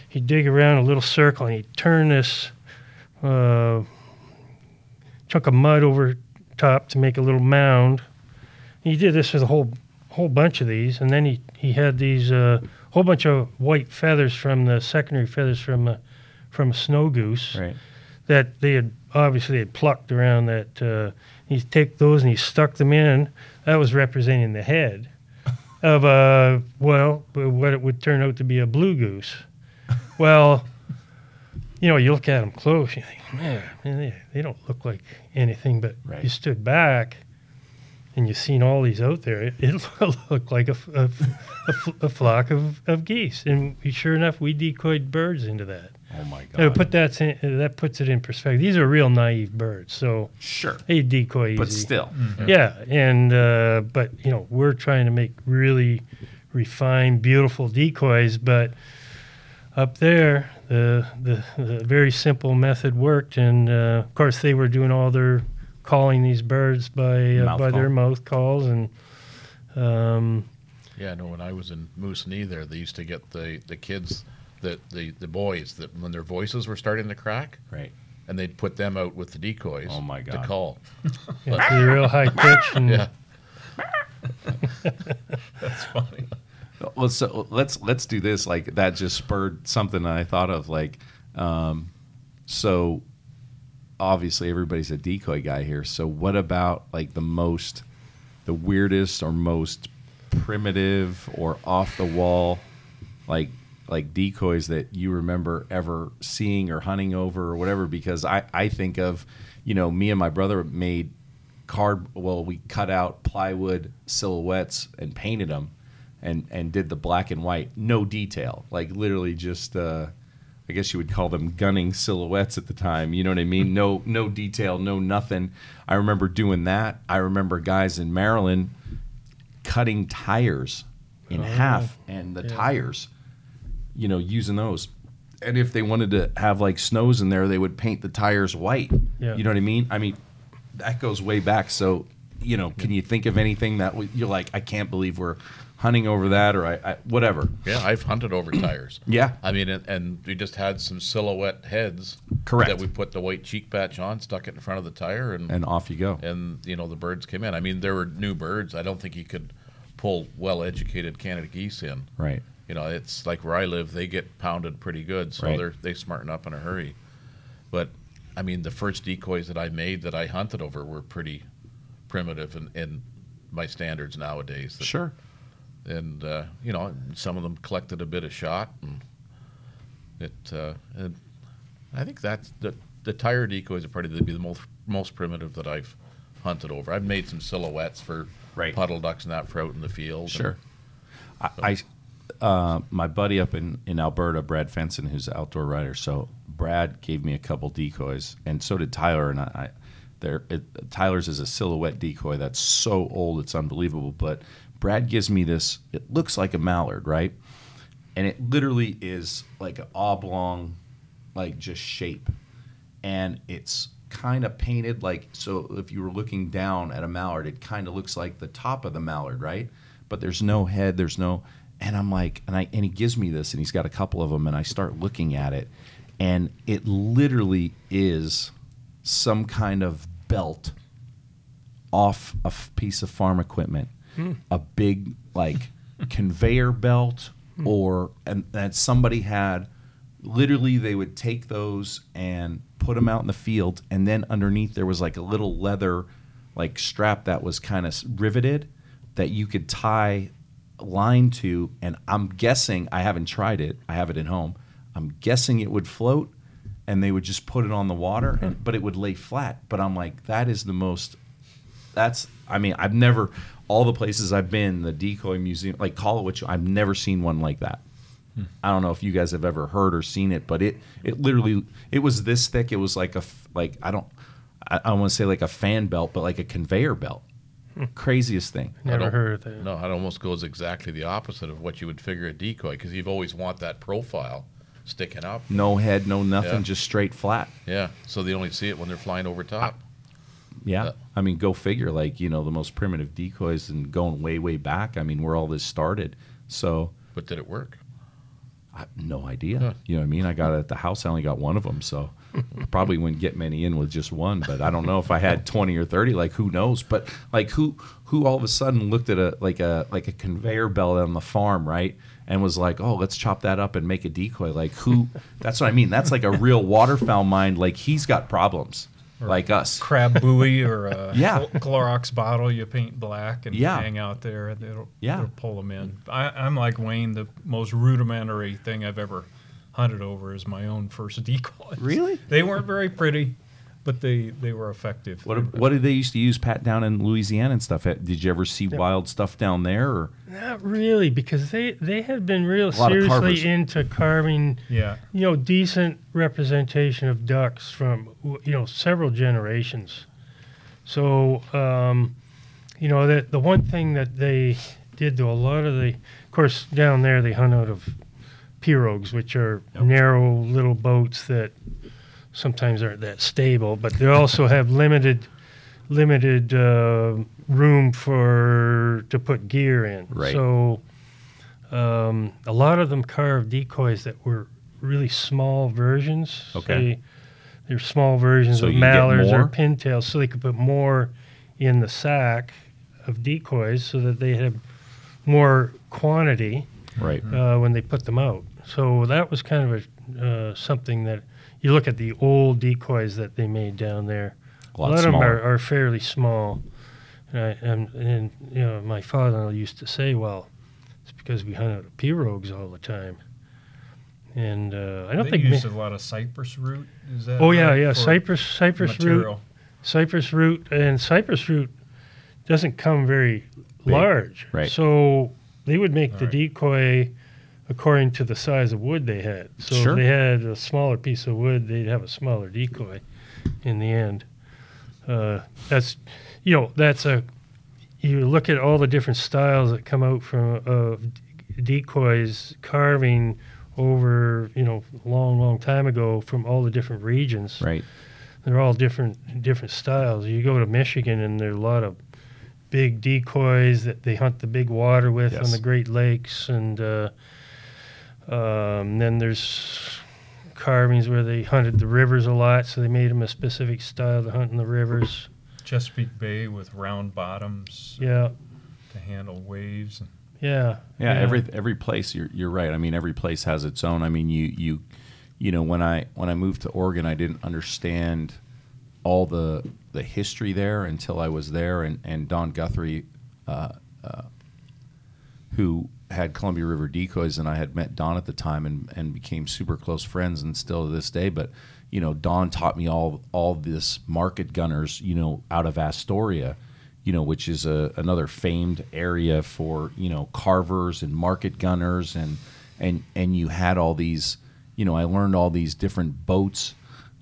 he'd dig around a little circle and he'd turn this uh, chunk of mud over top to make a little mound. He did this with a whole whole bunch of these, and then he he had these uh, whole bunch of white feathers from the secondary feathers from a from a snow goose right that they had obviously had plucked around that. Uh, he take those and he stuck them in. That was representing the head of a well, what it would turn out to be a blue goose. Well, you know, you look at them close, you think, man, man, they, they don't look like anything. But Right. you stood back, and you've seen all these out there, it, it looked like a a flock of, of geese. And we, sure enough, we decoyed birds into that. Oh my god. put that in, that puts it in perspective. These are real naive birds, so sure. they decoy easy. But still. Yeah, and uh, but you know we're trying to make really refined, beautiful decoys, but up there the the, the very simple method worked, and uh, of course they were doing all their calling these birds by uh, Mouth by their mouth calls, and um, Yeah, I know when I was in Moosonee there, they used to get the, the kids, the, the, the boys, that when their voices were starting to crack, Right. and they'd put them out with the decoys Oh my god. to call. yeah, they're real high pitch, and Yeah. That's funny. let's so let's let's do this like that just spurred something i thought of like um so obviously everybody's a decoy guy here so what about like the most the weirdest or most primitive or off the wall like like decoys that you remember ever seeing or hunting over or whatever because i i think of you know me and my brother made card well we cut out plywood silhouettes and painted them and and did the black and white no detail like literally just uh i guess you would call them gunning silhouettes at the time you know what i mean? No no detail no nothing. I remember doing that. I remember guys in maryland cutting tires in half and the tires you know using those and if they wanted to have like snows in there they would paint the tires white Yeah. you know what i mean i mean that goes way back so you know can you think of anything that w- you're like i can't believe we're hunting over that or i, I whatever Yeah, I've hunted over tires. Yeah. I mean, and, and we just had some silhouette heads. Correct. That we put the white cheek patch on, stuck it in front of the tire, and and off you go and you know the birds came in. I mean, there were new birds. I don't think you could pull well-educated Canada geese in. right You know, it's like where I live; they get pounded pretty good, so Right. they're they smarten up in a hurry. But I mean, the first decoys that I made that I hunted over were pretty primitive in, in my standards nowadays. That- sure and uh, you know some of them collected a bit of shot and it uh, and I think that's the the tire decoys are probably the, the most most primitive that I've hunted over. I've made some silhouettes for Right. puddle ducks and that for out in the field. and- Sure. I, I uh, my buddy up in, in Alberta, Brad Fenson, who's an outdoor writer. So Brad gave me a couple decoys, and so did Tyler. And I, I it, Tyler's is a silhouette decoy that's so old it's unbelievable. But Brad gives me this. It looks like a mallard, right? And it literally is like an oblong, like just shape, and it's kind of painted like so. If you were looking down at a mallard, it kind of looks like the top of the mallard, right? But there's no head. There's no. And I'm like, and I and he gives me this, and he's got a couple of them, and I start looking at it, and it literally is some kind of belt off a f- piece of farm equipment, hmm. a big like conveyor belt, hmm. or and that somebody had. Literally, they would take those and put them out in the field, and then underneath there was like a little leather, like strap that was kind of riveted, that you could tie line to. And I'm guessing I haven't tried it. I have it at home. I'm guessing it would float, and they would just put it on the water, and but it would lay flat. But I'm like, that is the most that's I mean I've never all the places I've been the decoy museum like call it what you I've never seen one like that. Hmm. I don't know if you guys have ever heard or seen it, but it it literally it was this thick. It was like a like I don't I, I want to say like a fan belt, but like a conveyor belt. Craziest thing. Never heard of that. No, it almost goes exactly the opposite of what you would figure a decoy because you've always want that profile sticking up. No head, no nothing, Yeah. just straight flat. Yeah, so they only see it when they're flying over top. Yeah. Yeah. I mean, go figure. Like you know, the most primitive decoys and going way way back. I mean, where all this started. So But did it work? I no idea. Huh. You know what I mean? I got it at the house. I only got one of them, so probably wouldn't get many in with just one. But I don't know if I had twenty or thirty. Like who knows? But like who who all of a sudden looked at a like a like a conveyor belt on the farm, right? And was like, oh, let's chop that up and make a decoy. Like who? that's what I mean. That's like a real waterfowl mind. Like he's got problems, like us. crab buoy or a Yeah. Clorox bottle you paint black and Yeah. hang out there. and It'll, Yeah. it'll pull them in. I, I'm like Wayne. The most rudimentary thing I've ever hunted over as my own first decoys. Really? They weren't very pretty. but they they were effective. What what did they used to use Pat down in Louisiana and stuff? Did you ever see wild stuff down there? Or Not really, because they they had been real lot of carvers. seriously into carving, Yeah. you know, decent representation of ducks from you know several generations. So, um, you know, that the one thing that they did to a lot of the, of course, down there they hunt out of pirogues, which are narrow little boats that sometimes aren't that stable, but they also have limited limited uh, room for to put gear in. Right. So um, a lot of them carved decoys that were really small versions. Okay. They, they're small versions So of mallards or pintails, so they could put more in the sack of decoys, so that they have more quantity right? uh, when they put them out. So that was kind of a uh, something that you look at the old decoys that they made down there. A lot of them are, are fairly small, and, I, and and you know my father used to say, "Well, it's because we hunt out of pirogues all the time." And uh, I don't they think. used ma- a lot of cypress root. Is that oh yeah, yeah, for cypress cypress root, cypress root, and cypress root doesn't come very Big, large. right. So they would make the Right. decoy according to the size of wood they had. So Sure. if they had a smaller piece of wood, they'd have a smaller decoy in the end. Uh, that's, you know, that's a. You look at all the different styles that come out from of decoys carving over, you know, a long, long time ago from all the different regions Right. they're all different different styles. You go to Michigan and there are a lot of big decoys that they hunt the big water with on the Great Lakes, and uh, um, then there's carvings where they hunted the rivers a lot, so they made them a specific style to hunt in the rivers. Chesapeake Bay with round bottoms Yeah, to handle waves. And yeah, Yeah, every every place you're you're right. I mean, every place has its own. I mean, you you you know when I when I moved to Oregon, I didn't understand all the the history there until I was there, and and Don Guthrie, uh, uh, who had Columbia River decoys, and I had met Don at the time, and and became super close friends, and still to this day. But you know, Don taught me all all this market gunners, you know, out of Astoria you know, which is a, another famed area for you know carvers and market gunners, and and and you had all these, you know, I learned all these different boats,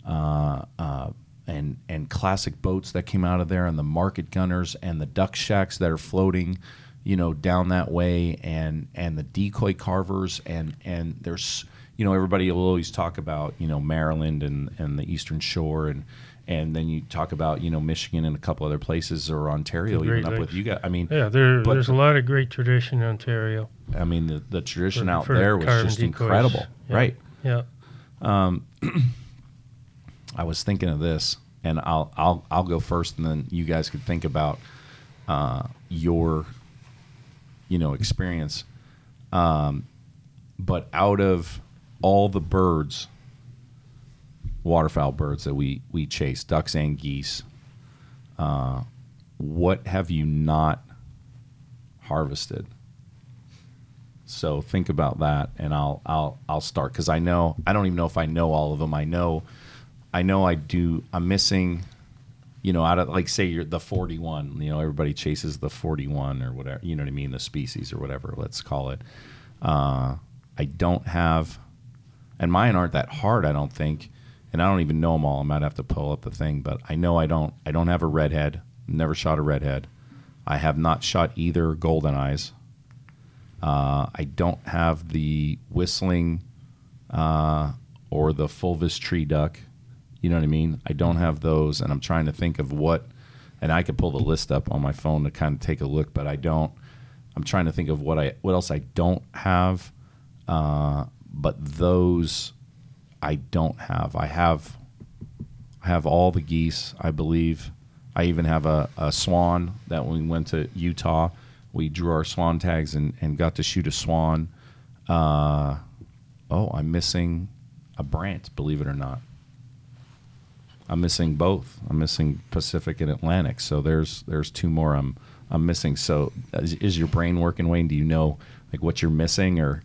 uh, uh, and and classic boats that came out of there, and the market gunners and the duck shacks that are floating, you know, down that way, and and the decoy carvers, and and there's you know everybody will always talk about you know Maryland and and the Eastern Shore and and then you talk about you know Michigan and a couple other places or Ontario even up with you guys. I mean, yeah. There, But there's a lot of great tradition in Ontario. I mean the, the tradition For- out for there was just decoys. incredible, Yeah. right? Yeah, Um, I was thinking of this, and I'll I'll I'll go first, and then you guys could think about uh, your you know experience. Um, but out of all the birds, waterfowl birds that we we chase, ducks and geese, uh, what have you not harvested? So think about that, and I'll I'll I'll start because I know I don't even know if I know all of them. I know I know I do. I'm missing, you know, out of like say you're the 41. You know, everybody chases the 41 or whatever. You know what I mean? The species or whatever. Let's call it. Uh, I don't have, and mine aren't that hard. I don't think, and I don't even know them all. I might have to pull up the thing, but I know I don't. I don't have a redhead. Never shot a redhead. I have not shot either golden eyes. Uh, I don't have the whistling uh, or the fulvous tree duck. You know what I mean? I don't have those, and I'm trying to think of what. And I could pull the list up on my phone to kind of take a look, but I don't. I'm trying to think of what I what else I don't have, uh, but those I don't have. I have I have all the geese, I believe. I even have a, a swan that when we went to Utah, we drew our swan tags and, and got to shoot a swan. Uh, oh, I'm missing a brant, believe it or not. I'm missing both. I'm missing Pacific and Atlantic. So there's there's two more I'm I'm missing. So is, is your brain working, Wayne? Do you know like what you're missing or?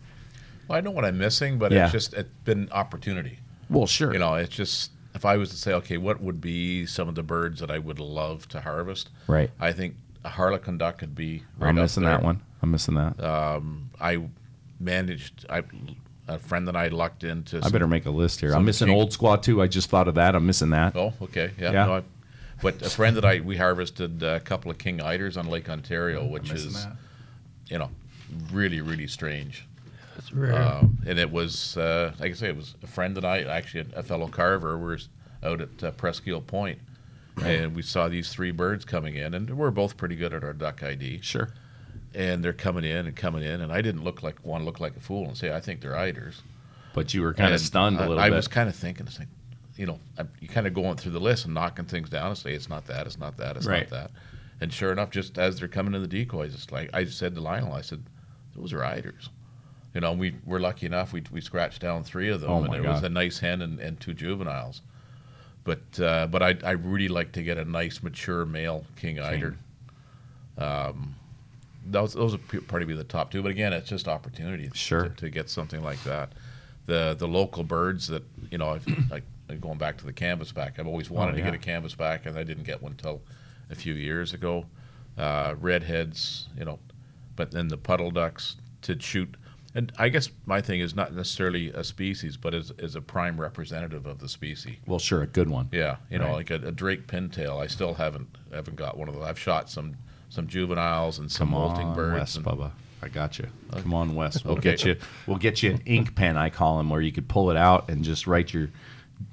Well, I know what I'm missing, but Yeah. it's just it's been opportunity. Well, sure. You know, it's just if I was to say, okay, what would be some of the birds that I would love to harvest? Right. I think a harlequin duck could be. Right I'm missing that one. I'm missing that. Um, I managed. I a friend that I lucked into. I some- better make a list here. I'm missing cheap- old squaw too. I just thought of that. I'm missing that. Oh, okay, yeah. Yeah. No, I, but a friend that I we harvested a couple of king eiders on Lake Ontario, which missing is that. you know really really strange. It's rare. Um, and it was, uh, like I say, it was a friend that I actually a fellow carver. We're out at uh, Presqu'île Point, and we saw these three birds coming in, and we're both pretty good at our duck ID. Sure. And they're coming in and coming in, and I didn't look like want to look like a fool and say I think they're eiders. But you were kind of stunned a little I bit. I was kind of thinking, it's like, you know, I'm, you kind of going through the list and knocking things down and say it's not that, it's not that, it's Right. not that. And sure enough, just as they're coming in the decoys, it's like I said to Lionel, I said, those are eiders. You know, we were lucky enough. We, we scratched down three of them, Oh, and it was a nice hen and, and two juveniles. But uh, but I I really like to get a nice mature male king eider. Um, those those would probably be the top two. But again, it's just opportunity Sure. to, to get something like that. The the local birds that you know, I've, like going back to the canvasback, I've always wanted Oh, to get a canvasback, and I didn't get one until a few years ago. Uh, redheads, you know, but then the puddle ducks to shoot. And I guess my thing is not necessarily a species, but is, is a prime representative of the species. well, sure, a good one. Yeah, you know, like a, a Drake pintail. I still haven't haven't got one of those. I've shot some some juveniles and some Come molting on, birds. West, and- Bubba. I got you. Come on, West. We'll Okay. get you. We'll get you an ink pen. I call them, where you could pull it out and just write your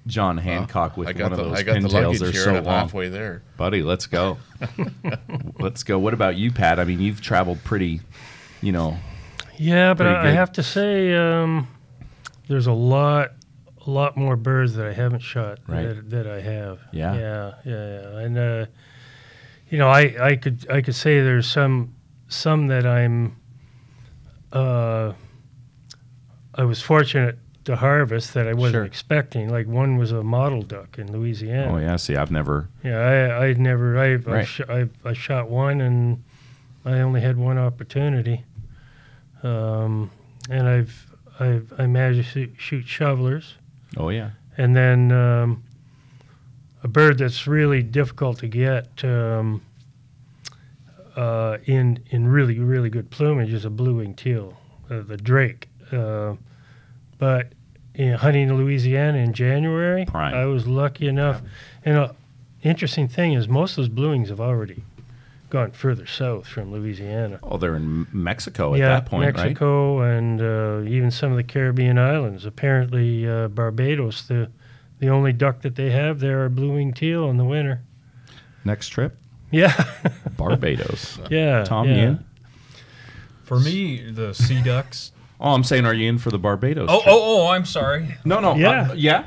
John Hancock with I got one of those I got the pintails. They're so and I'm long, halfway there. buddy. Let's go. let's go. What about you, Pat? I mean, you've traveled pretty. You know, Yeah, but I, I have to say, um, there's a lot, a lot more birds that I haven't shot Right. that, that I have. Yeah. yeah, yeah, yeah. And uh, you know, I, I could I could say there's some some that I'm. Uh, I was fortunate to harvest that I wasn't Sure. expecting. Like one was a mottled duck in Louisiana. oh yeah. See, I've never. Yeah, I I'd never I I, sh- I I shot one and I only had one opportunity. Um, and I've I've I managed to shoot, shoot shovelers, Oh yeah. and then um, a bird that's really difficult to get um, uh, in in really really good plumage is a blue-winged teal, uh, the drake. Uh, but in hunting in Louisiana in January, Prime. I was lucky enough. And an interesting thing is most of those blue wings have already gone further south from Louisiana. Oh, they're in Mexico at yeah, that point, right? Mexico and uh, even some of the Caribbean islands. Apparently, uh, Barbados, the the only duck that they have there are blue-winged teal in the winter. Next trip, Yeah, Barbados. yeah. Tom, yeah. you in? For me, the sea ducks. Oh, I'm saying, are you in for the Barbados? Oh, trip? oh, oh! I'm sorry. no, no. Yeah. uh, yeah.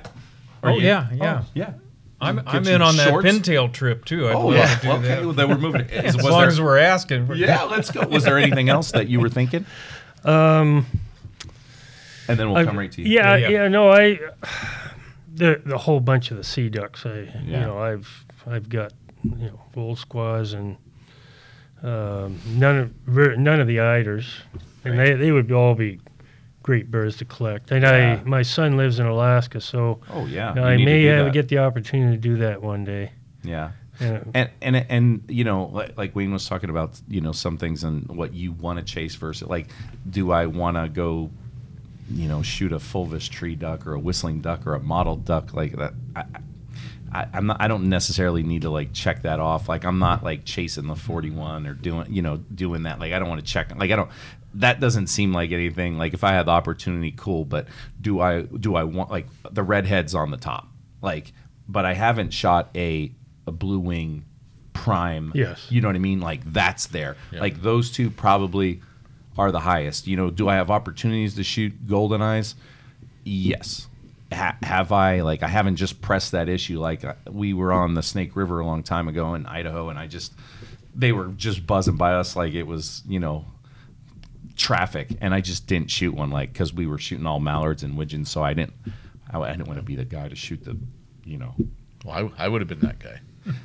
Are Oh you- yeah, yeah. Oh, yeah. I'm I'm in on that pintail trip too. I'd Oh, love yeah. to do okay. that. Well, then we're moving. Is, as long there, as we're asking. yeah, let's go. Was there anything else that you were thinking? Um, And then we'll I- come right to you. Yeah, Yeah, yeah, yeah. no, I the the whole bunch of the sea ducks. I Yeah. you know I've I've got you know gold squaws and um, none of none of the eiders, and they they would all be great birds to collect. And Yeah. I my son lives in Alaska, so Oh yeah. I may have, that. get the opportunity to do that one day. Yeah. And, And and and you know, like, like Wayne was talking about, you know, some things and what you want to chase versus like, do I want to go, you know, shoot a fulvous tree duck or a whistling duck or a mottled duck like that? I, I, I'm not. I don't necessarily need to like check that off. Like I'm not like chasing the 41 or doing, you know, doing that. Like I don't want to check. Like I don't. That doesn't seem like anything. Like if I had the opportunity, cool. But do I? Do I want like the redheads on the top? Like, but I haven't shot a a blue wing prime. Yes. You know what I mean? Like that's there. Yeah. Like those two probably are the highest. You know, do I have opportunities to shoot golden eyes? Yes. Ha- have I like I haven't just pressed that issue like uh, we were on the Snake River a long time ago in Idaho and I just they were just buzzing by us like it was you know traffic and I just didn't shoot one like because we were shooting all mallards and widgeons so I didn't I, I didn't want to be the guy to shoot the you know Well, I, I would have been that guy.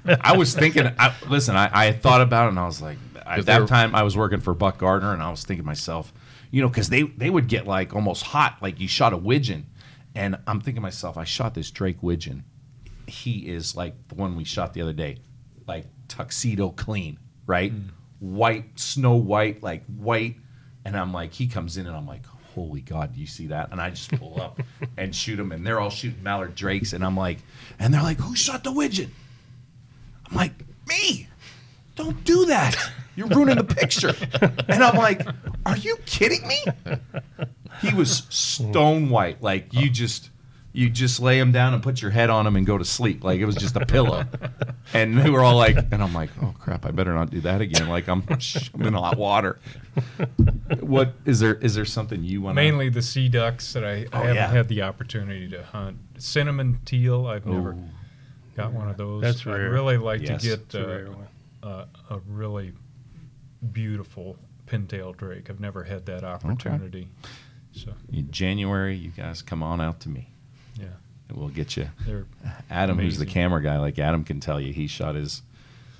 I was thinking. I, listen, I, I thought about it, and I was like, at that time, I was working for Buck Gardner, and I was thinking to myself, you know, because they they would get like almost hot, like you shot a widgeon, and I'm thinking to myself, I shot this Drake widgeon, he is like the one we shot the other day, like tuxedo clean, right? Mm. White, snow white, like white. And I'm like, he comes in and I'm like, holy God, do you see that? And I just pull up and shoot him. And they're all shooting Mallard Drakes. And I'm like, and they're like, who shot the widgeon? I'm like, me. Don't do that. You're ruining the picture. And I'm like, are you kidding me? He was stone white. Like you just you just lay him down and put your head on him and go to sleep. Like it was just a pillow. And they were all like, and I'm like, oh crap, I better not do that again. Like I'm, I'm in hot water. What is there? Is there something you want? Mainly the sea ducks that I, I Oh, haven't yeah. had the opportunity to hunt. Cinnamon teal, I've never Ooh. Got one of those. That's rare. I'd really like Yes, to get a uh, a, a really beautiful pintail drake. I've never had that opportunity. So in January, you guys come on out to me. yeah, and We'll get you. they're Adam, who's the camera guy, like Adam can tell you, he shot his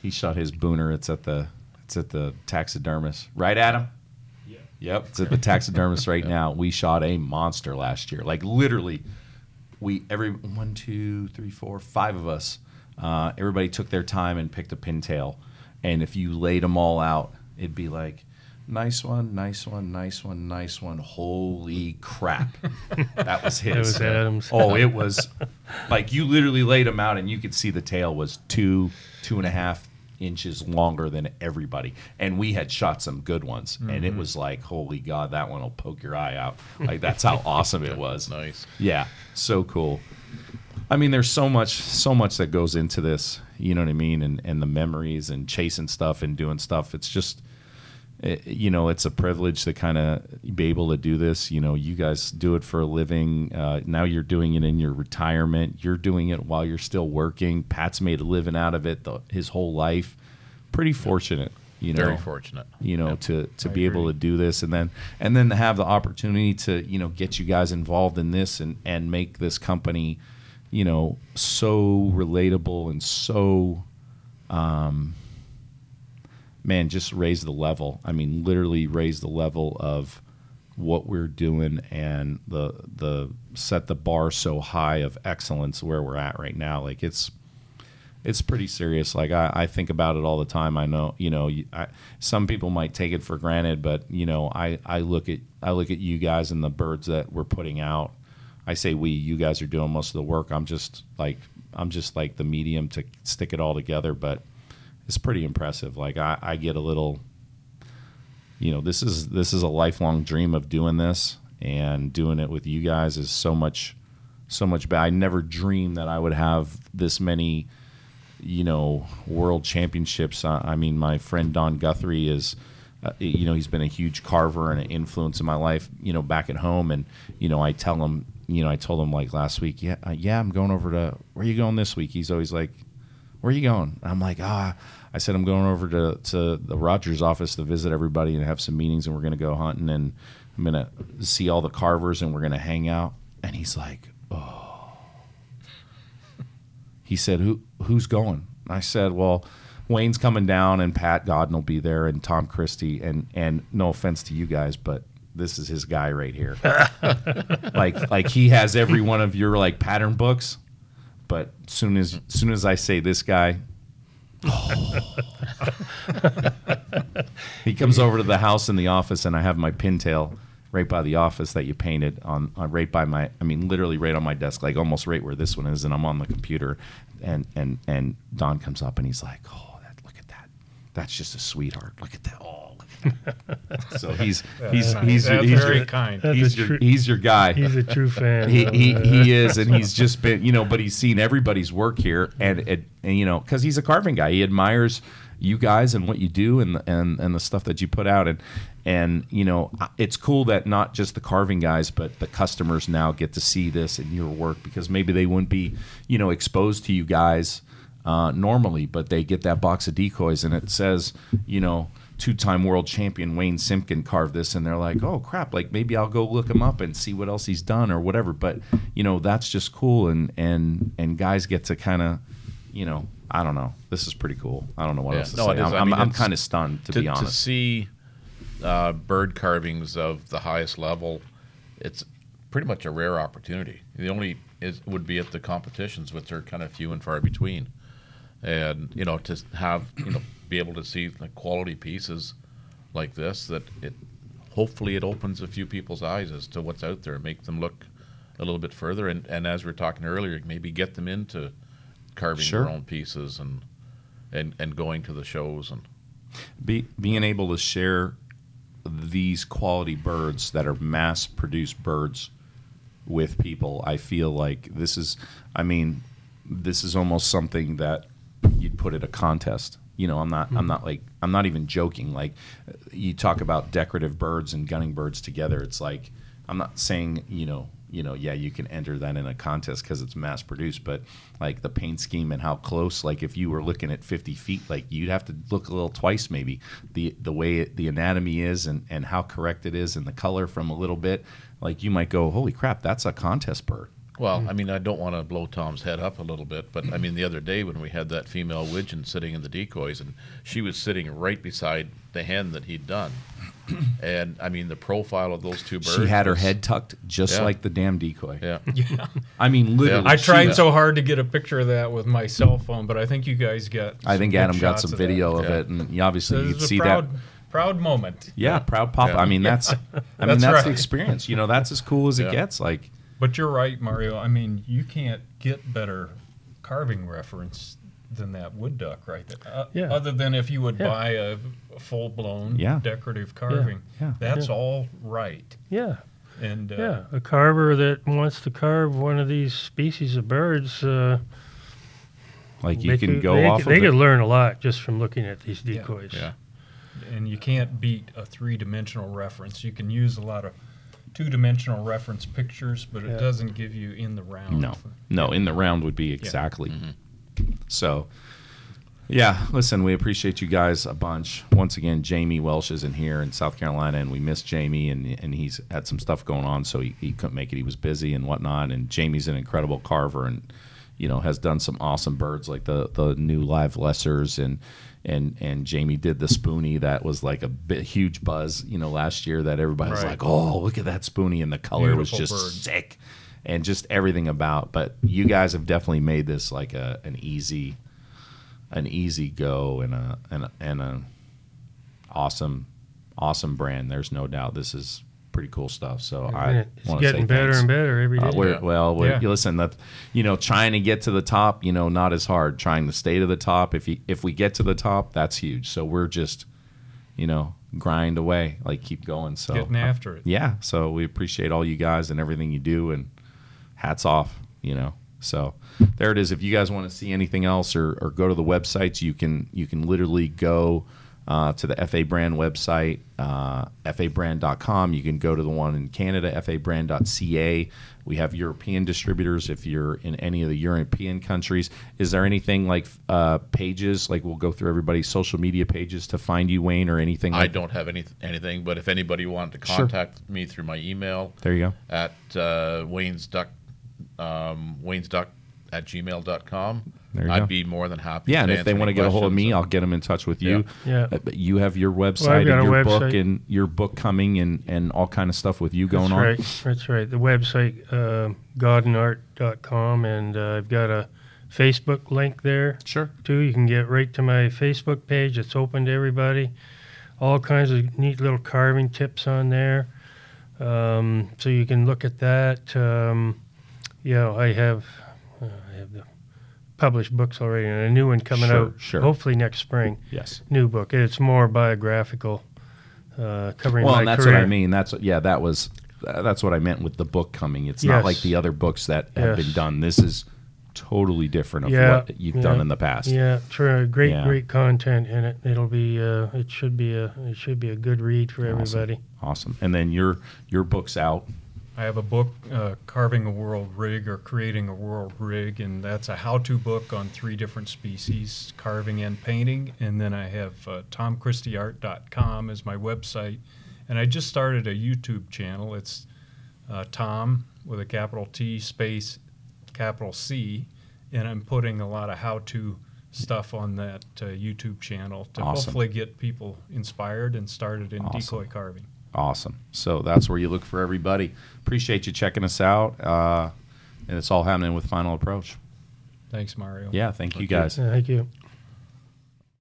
he shot his booner. It's at the it's at the taxidermist, right, Adam? Yeah. Yep, it's at the taxidermist right now. We shot a monster last year, like literally. We every one, two, three, four, five of us. Uh, everybody took their time and picked a pintail, and if you laid them all out, it'd be like. Nice one, nice one, nice one, nice one. Holy crap. That was his. That was Adam's. Oh, it was like you literally laid him out and you could see the tail was two, two and a half inches longer than everybody. And we had shot some good ones. And it mm-hmm. was like, holy God, that one will poke your eye out. Like that's how awesome it was. Nice. Yeah, so cool. I mean, there's so much, so much that goes into this. You know what I mean? And and the memories and chasing stuff and doing stuff. It's just, it, you know, it's a privilege to kind of be able to do this. You know, you guys do it for a living. Uh, now you're doing it in your retirement. You're doing it while you're still working. Pat's made a living out of it the, his whole life. Pretty fortunate. You know, Very fortunate. you know Yep. to to I be able to do this and then and then to have the opportunity to you know get you guys involved in this and and make this company you know so relatable and so um man just raise the level i mean literally raise the level of what we're doing and the the set the bar so high of excellence where we're at right now like it's it's pretty serious. Like I, I think about it all the time. I know, you know, I, some people might take it for granted, but you know, I, I look at I look at you guys and the birds that we're putting out. I say we, you guys are doing most of the work. I'm just like I'm just like the medium to stick it all together. But it's pretty impressive. Like I, I get a little, you know, this is this is a lifelong dream of doing this and doing it with you guys is so much so much bad. I never dreamed that I would have this many you know, world championships. Uh, I mean, my friend Don Guthrie is, uh, you know, he's been a huge carver and an influence in my life, you know, back at home. And, you know, I tell him, you know, I told him like last week, yeah, uh, yeah, I'm going over to, where are you going this week? He's always like, where are you going? I'm like, ah, I said, I'm going over to, to the Rogers office to visit everybody and have some meetings and we're going to go hunting and I'm going to see all the carvers and we're going to hang out. And he's like, oh, he said, "Who who's going?" I said, "Well, Wayne's coming down, and Pat Godin will be there, and Tom Christie, and and no offense to you guys, but this is his guy right here. like like he has every one of your like pattern books, but soon as soon as I say this guy." he comes over to the house in the office, and I have my pintail right by the office that you painted on, on right by my I mean literally right on my desk like almost right where this one is and I'm on the computer and and and Don comes up and he's like oh that look at that that's just a sweetheart look at that oh look at that. So he's he's nice. he's your, That's he's very your, kind. That's he's a your true- he's your guy He's a true fan. he, he, he is, and he's just been, you know, but he's seen everybody's work here, and it, and you know, because he's a carving guy, he admires you guys and what you do, and and and the stuff that you put out, and and you know, it's cool that not just the carving guys, but the customers now get to see this in your work because maybe they wouldn't be, you know, exposed to you guys uh, normally, but they get that box of decoys, and it says, you know two-time world champion Wayne Simpkin carved this, and they're like, "Oh crap! Like maybe I'll go look him up and see what else he's done or whatever." But you know, that's just cool, and and and guys get to kind of, you know, I don't know. This is pretty cool. I don't know what Yeah. else to No, say. it is. I'm, I I'm, mean, I'm kind of stunned to, to, be honest. to see uh, bird carvings of the highest level, it's pretty much a rare opportunity. The only is would be at the competitions, which are kind of few and far between, and you know to have you know be able to see like quality pieces like this that it hopefully it opens a few people's eyes as to what's out there, make them look a little bit further, and and as we are talking earlier, maybe get them into carving Sure. their own pieces and and and going to the shows and Be, being able to share these quality birds that are mass produced birds with people, I feel like this is, I mean, this is almost something that you'd put at a contest. You know, I'm not, I'm hmm. not like, I'm not even joking. Like, uh, you talk about decorative birds and gunning birds together. It's like, I'm not saying, you know, you know, yeah, you can enter that in a contest because it's mass produced, but like the paint scheme and how close, like if you were looking at 50 feet, like you'd have to look a little twice maybe. The the way it, the anatomy is and and how correct it is and the color from a little bit, like you might go, holy crap, that's a contest bird. Well, hmm. I mean, I don't want to blow Tom's head up a little bit, but I mean, the other day when we had that female widgeon sitting in the decoys, and she was sitting right beside the hen that he'd done, and I mean, the profile of those two birds. She had her was- head tucked just Yeah. like the damn decoy. Yeah, Yeah. I mean, literally. Yeah. I she- tried so hard to get a picture of that with my cell phone, but I think you guys got. I think some good Adam got shots some of that. video of Yeah. it, and you obviously This you is a see proud, that. proud moment. Yeah, proud papa. Yeah. I mean, that's. I mean, That's that's, the right. experience. You know, that's as cool as it Yeah. gets. Like, But you're right, Mario. I mean, you can't get better carving reference than that wood duck right there. Uh, Yeah. Other than if you would Yeah. buy a, full blown Yeah. decorative carving. Yeah. That's Yeah. all right. Yeah, And uh, yeah. A carver that wants to carve one of these species of birds, uh, like you they can go they off could, they of could learn a lot just from looking at these Yeah. decoys. yeah. and you can't beat a three dimensional reference. You can use a lot of two dimensional reference pictures, but it Yeah. doesn't give you in the round. No, no, in the round would be exactly. Mm-hmm. So, yeah, listen, we appreciate you guys a bunch. Once again, Jamie Welsh is in here in South Carolina, and we miss Jamie, and, and he's had some stuff going on, so he, he couldn't make it. He was busy and whatnot. And Jamie's an incredible carver, and you know has done some awesome birds like the the new live lessers and. And, and Jamie did the spoonie that was like a bit huge buzz, you know, last year that everybody was Right. like, "Oh, look at that spoonie!" and the color was just bird. sick and just everything about but you guys have definitely made this like a an easy an easy go and a and a, and a awesome awesome brand there's no doubt this is pretty cool stuff so And i it- it's getting better thanks. and better every day. Uh, we're, well, we're, Yeah. you listen. That you know, trying to get to the top, you know, not as hard. Trying to stay to the top. If you if we get to the top, that's huge. So we're just, you know, grind away, like keep going. So Getting after it. yeah. So we appreciate all you guys and everything you do, and hats off. You know. So there it is. If you guys want to see anything else or, or go to the websites, you can you can literally go uh, to the FA Brand website, uh, fabrand.com. You can go to the one in Canada, fabrand.ca. We have European distributors if you're in any of the European countries. Is there anything like uh, pages, like we'll go through everybody's social media pages to find you, Wayne, or anything? I like don't have any anything, but if anybody wanted to Sure. contact me through my email There you go. at uh, Wayne's Duck, um, Wayne's Duck at gmail.com, There you I'd go. be more than happy. Yeah, to and if they want to get a hold of me, I'll get them in touch with you. Yeah. Uh, But you have your website got and a your book and your book coming and, and all kind of stuff with you going That's on. right. That's right. The website, uh, godinart.com, and uh, I've got a Facebook link there Sure. too. You can get right to my Facebook page. It's open to everybody. All kinds of neat little carving tips on there. Um, so you can look at that. Um, yeah, I have uh, I have the published books already, and a new one coming Sure, out sure. hopefully next spring. Yes. New book. It's more biographical, uh, covering Well, and that's career. what I mean. That's yeah, that was uh, that's what I meant with the book coming. It's not like the other books that have Yes. been done. This is totally different of Yeah, what you've yeah. done in the past. Yeah, true. Great, Yeah. great content in it. It'll be. Uh, it should be a. It should be a good read for Awesome. everybody. Awesome. And then your your book's out. I have a book, uh, Carving a World Rig or Creating a World Rig, and that's a how to book on three different species, carving and painting. And then I have uh, tomchristieart.com as my website. And I just started a YouTube channel. It's uh, Tom with a capital T space capital C. And I'm putting a lot of how to stuff on that uh, YouTube channel to Awesome. hopefully get people inspired and started in Awesome. decoy carving. Awesome. So that's where you look for everybody. Appreciate you checking us out. Uh, and it's all happening with Final Approach. Thanks, Mario. Yeah, thank, you you. guys. Yeah, thank you.